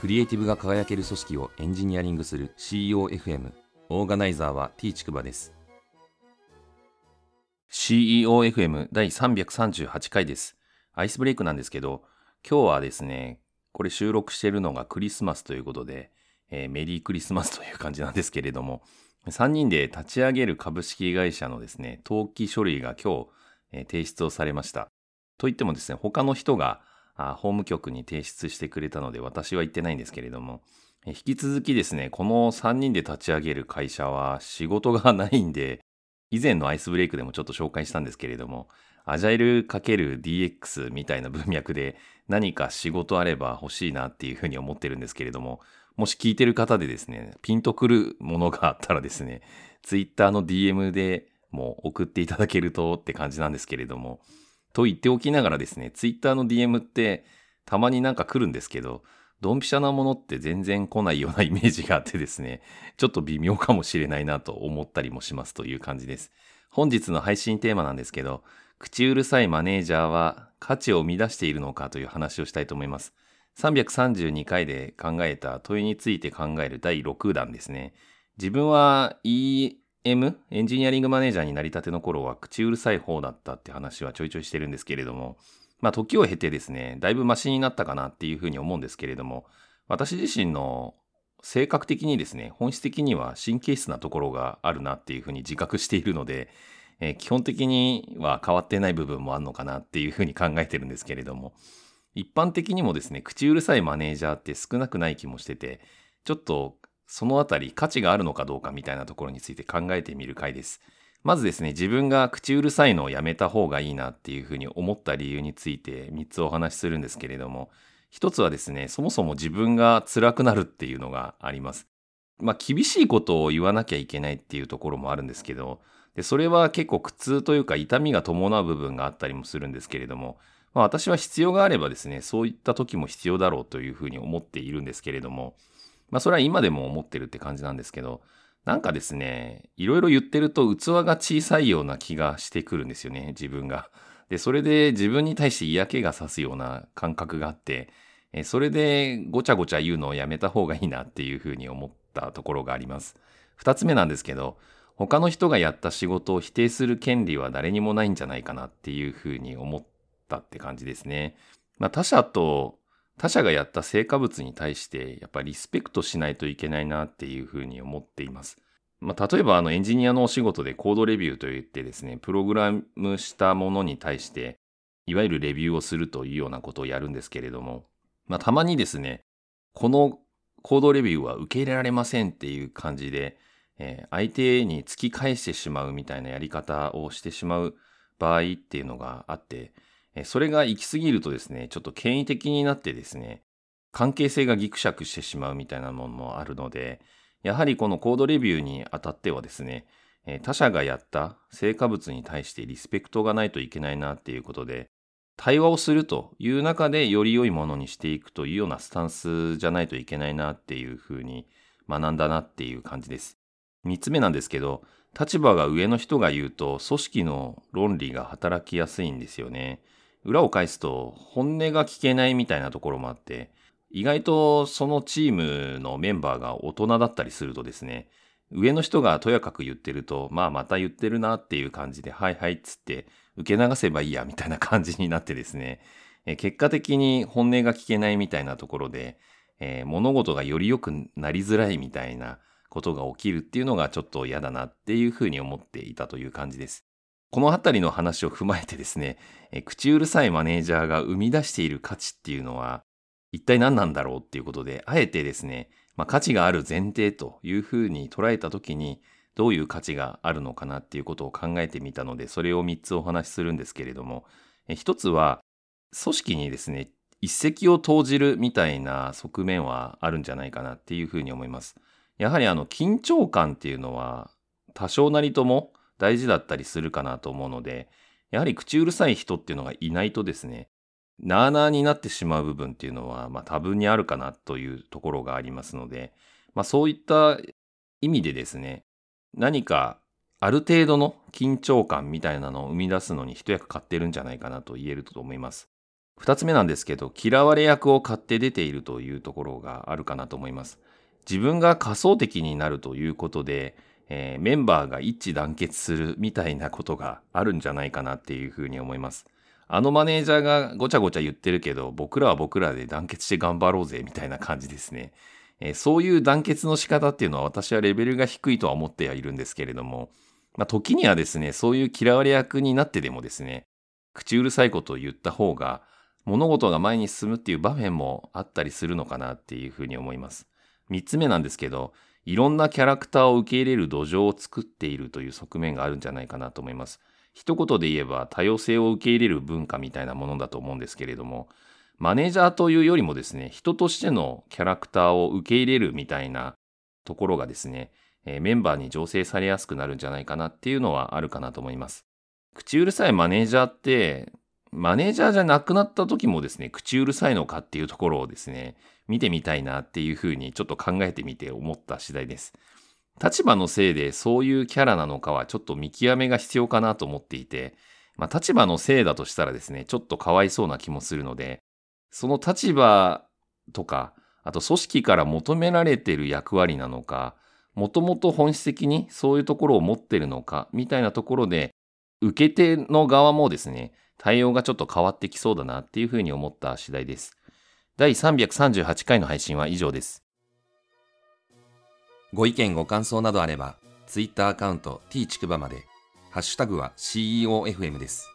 クリエイティブが輝ける組織をエンジニアリングする CEOFM オーガナイザーは T ちくばです。CEOFM 第338回です。アイスブレイクなんですけど今日はですねこれ収録しているのがクリスマスということで、えー、メリークリスマスという感じなんですけれども3人で立ち上げる株式会社のですね登記書類が今日、えー、提出をされました。といってもですね他の人があ法務局に提出してくれたので私は言ってないんですけれども、引き続きですね、この3人で立ち上げる会社は仕事がないんで、以前のアイスブレイクでもちょっと紹介したんですけれども、アジャイル ×DX みたいな文脈で何か仕事あれば欲しいなっていうふうに思ってるんですけれども、もし聞いてる方でですね、ピンとくるものがあったらですね、Twitter の DM でも送っていただけるとって感じなんですけれども、と言っておきながらですね、ツイッターの DM ってたまになんか来るんですけど、ドンピシャなものって全然来ないようなイメージがあってですね、ちょっと微妙かもしれないなと思ったりもしますという感じです。本日の配信テーマなんですけど、口うるさいマネージャーは価値を生み出しているのかという話をしたいと思います。332回で考えた問いについて考える第6弾ですね。自分は M、エンジニアリングマネージャーになりたての頃は口うるさい方だったって話はちょいちょいしてるんですけれども、まあ時を経てですね、だいぶマシになったかなっていうふうに思うんですけれども、私自身の性格的にですね、本質的には神経質なところがあるなっていうふうに自覚しているので、えー、基本的には変わってない部分もあるのかなっていうふうに考えてるんですけれども、一般的にもですね、口うるさいマネージャーって少なくない気もしてて、ちょっとそのあたり価値があるのかどうかみたいなところについて考えてみる回です。まずですね、自分が口うるさいのをやめた方がいいなっていうふうに思った理由について3つお話しするんですけれども、1つはですね、そもそも自分が辛くなるっていうのがあります。まあ、厳しいことを言わなきゃいけないっていうところもあるんですけど、でそれは結構苦痛というか痛みが伴う部分があったりもするんですけれども、まあ、私は必要があればですね、そういった時も必要だろうというふうに思っているんですけれども、まあそれは今でも思ってるって感じなんですけど、なんかですね、いろいろ言ってると器が小さいような気がしてくるんですよね、自分が。で、それで自分に対して嫌気がさすような感覚があって、それでごちゃごちゃ言うのをやめた方がいいなっていうふうに思ったところがあります。二つ目なんですけど、他の人がやった仕事を否定する権利は誰にもないんじゃないかなっていうふうに思ったって感じですね。まあ他者と他者がやった成果物に対してやっぱりリスペクトしないといけないなっていうふうに思っています。まあ、例えばあのエンジニアのお仕事でコードレビューといってですね、プログラムしたものに対して、いわゆるレビューをするというようなことをやるんですけれども、まあ、たまにですね、このコードレビューは受け入れられませんっていう感じで、えー、相手に突き返してしまうみたいなやり方をしてしまう場合っていうのがあって、それが行き過ぎるとですね、ちょっと権威的になってですね、関係性がギクシャクしてしまうみたいなものもあるので、やはりこのコードレビューにあたってはですね、他者がやった成果物に対してリスペクトがないといけないなっていうことで、対話をするという中でより良いものにしていくというようなスタンスじゃないといけないなっていうふうに学んだなっていう感じです。三つ目なんですけど、立場が上の人が言うと組織の論理が働きやすいんですよね。裏を返すと本音が聞けないみたいなところもあって、意外とそのチームのメンバーが大人だったりするとですね、上の人がとやかく言ってると、まあまた言ってるなっていう感じで、はいはいっつって受け流せばいいやみたいな感じになってですね、え結果的に本音が聞けないみたいなところで、えー、物事がより良くなりづらいみたいなことが起きるっていうのがちょっと嫌だなっていうふうに思っていたという感じです。このあたりの話を踏まえてですね、口うるさいマネージャーが生み出している価値っていうのは、一体何なんだろうっていうことで、あえてですね、まあ、価値がある前提というふうに捉えたときに、どういう価値があるのかなっていうことを考えてみたので、それを3つお話しするんですけれども、え1つは、組織にですね、一石を投じるみたいな側面はあるんじゃないかなっていうふうに思います。やはりあの緊張感っていうのは多少なりとも大事だったりするかなと思うので、やはり口うるさい人っていうのがいないとですね、なあなあになってしまう部分っていうのは、まあ多分にあるかなというところがありますので、まあそういった意味でですね、何かある程度の緊張感みたいなのを生み出すのに一役買ってるんじゃないかなと言えると思います。二つ目なんですけど、嫌われ役を買って出ているというところがあるかなと思います。自分が仮想的になるということで、えー、メンバーが一致団結するみたいなことがあるんじゃないかなっていうふうに思います。あのマネージャーがごちゃごちゃ言ってるけど、僕らは僕らで団結して頑張ろうぜみたいな感じですね。えー、そういう団結の仕方っていうのは私はレベルが低いとは思ってはいるんですけれども、まあ、時にはですね、そういう嫌われ役になってでもですね、口うるさいことを言った方が、物事が前に進むっていう場面もあったりするのかなっていうふうに思います。三つ目なんですけど、いろんなキャラクターを受け入れる土壌を作っているという側面があるんじゃないかなと思います。一言で言えば多様性を受け入れる文化みたいなものだと思うんですけれども、マネージャーというよりもですね、人としてのキャラクターを受け入れるみたいなところがですね、えー、メンバーに醸成されやすくなるんじゃないかなっていうのはあるかなと思います。口うるさいマネージャーって、マネージャーじゃなくなった時もですね、口うるさいのかっていうところをですね、見てみたいなっていうふうにちょっと考えてみて思った次第です。立場のせいでそういうキャラなのかはちょっと見極めが必要かなと思っていて、まあ立場のせいだとしたらですね、ちょっとかわいそうな気もするので、その立場とか、あと組織から求められてる役割なのか、もともと本質的にそういうところを持ってるのか、みたいなところで、受け手の側もですね、対応がちょっと変わってきそうだなっていうふうに思った次第です。第338回の配信は以上です。ご意見ご感想などあれば、Twitter アカウント t ちくばまで、ハッシュタグは CEOFM です。